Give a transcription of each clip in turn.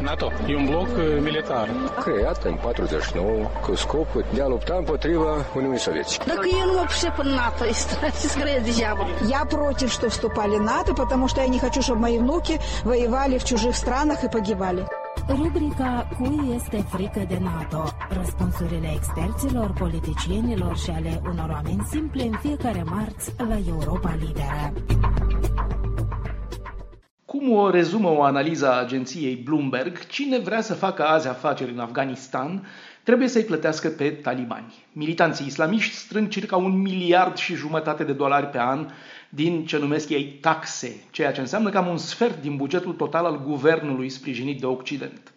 NATO e un bloc uh, militar. Creat în 49 cu scopul de a lupta împotriva Uniunii Sovietice. Так я ну вообще по НАТО и скорее дьявол. Я против, что вступали в НАТО, потому что я не хочу, чтобы мои внуки воевали в чужих странах и погибали. Rubrica Cui este frică de NATO? Răspunsurile experților, politicienilor și ale unor oameni simple în fiecare marți la Europa Liberă. Cum o rezumă o analiză a agenției Bloomberg, cine vrea să facă azi afaceri în Afganistan trebuie să-i plătească pe talibani. Militanții islamiști strâng circa un miliard și jumătate de dolari pe an din ce numesc ei taxe, ceea ce înseamnă cam un sfert din bugetul total al guvernului sprijinit de Occident.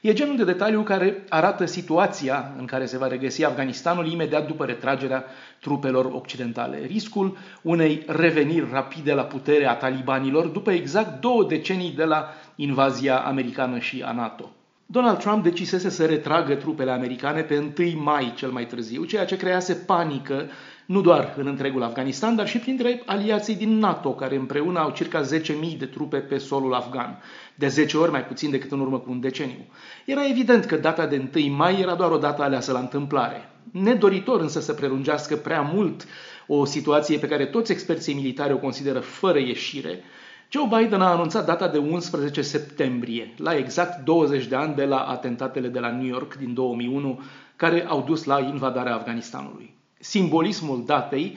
E genul de detaliu care arată situația în care se va regăsi Afganistanul imediat după retragerea trupelor occidentale. Riscul unei reveniri rapide la putere a talibanilor după exact două decenii de la invazia americană și a NATO. Donald Trump decisese să retragă trupele americane pe 1 mai cel mai târziu, ceea ce crease panică nu doar în întregul Afganistan, dar și printre aliații din NATO, care împreună au circa 10.000 de trupe pe solul afgan, de 10 ori mai puțin decât în urmă cu un deceniu. Era evident că data de 1 mai era doar o dată aleasă la întâmplare. Nedoritor însă să prelungească prea mult o situație pe care toți experții militari o consideră fără ieșire, Joe Biden a anunțat data de 11 septembrie, la exact 20 de ani de la atentatele de la New York din 2001, care au dus la invadarea Afganistanului. Simbolismul datei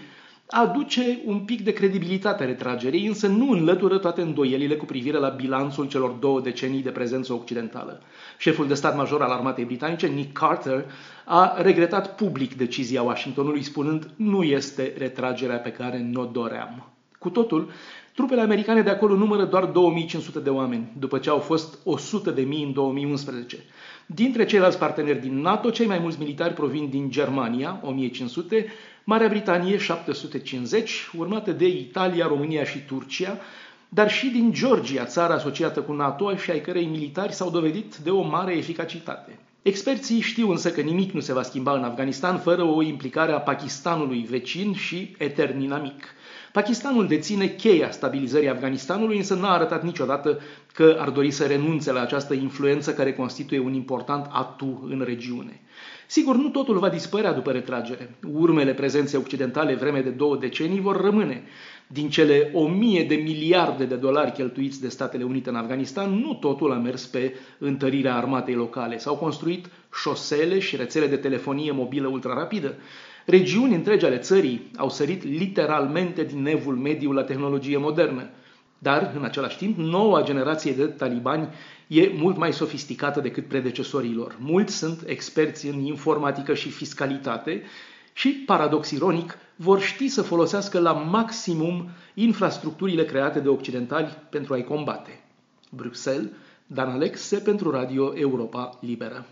aduce un pic de credibilitate retragerii, însă nu înlătură toate îndoielile cu privire la bilanțul celor două decenii de prezență occidentală. Șeful de stat major al armatei britanice, Nick Carter, a regretat public decizia Washingtonului, spunând nu este retragerea pe care ne-o doream. Cu totul, trupele americane de acolo numără doar 2500 de oameni, după ce au fost 100 de mii în 2011. Dintre ceilalți parteneri din NATO, cei mai mulți militari provin din Germania, 1500, Marea Britanie, 750, urmate de Italia, România și Turcia, dar și din Georgia, țara asociată cu NATO și ai cărei militari s-au dovedit de o mare eficacitate. Experții știu însă că nimic nu se va schimba în Afganistan fără o implicare a Pakistanului vecin și etern inamic. Pakistanul deține cheia stabilizării Afganistanului, însă n-a arătat niciodată că ar dori să renunțe la această influență care constituie un important atu în regiune. Sigur, nu totul va dispărea după retragere. Urmele prezenței occidentale vreme de două decenii vor rămâne. Din cele o mie de miliarde de dolari cheltuiți de Statele Unite în Afganistan, nu totul a mers pe întărirea armatei locale. S-au construit șosele și rețele de telefonie mobilă ultrarapidă. Regiuni întregi ale țării au sărit literalmente din nevul mediu la tehnologie modernă. Dar, în același timp, noua generație de talibani e mult mai sofisticată decât predecesorii lor. Mulți sunt experți în informatică și fiscalitate și, paradox ironic, vor ști să folosească la maximum infrastructurile create de occidentali pentru a-i combate. Bruxelles, Dan Alexe pentru Radio Europa Liberă.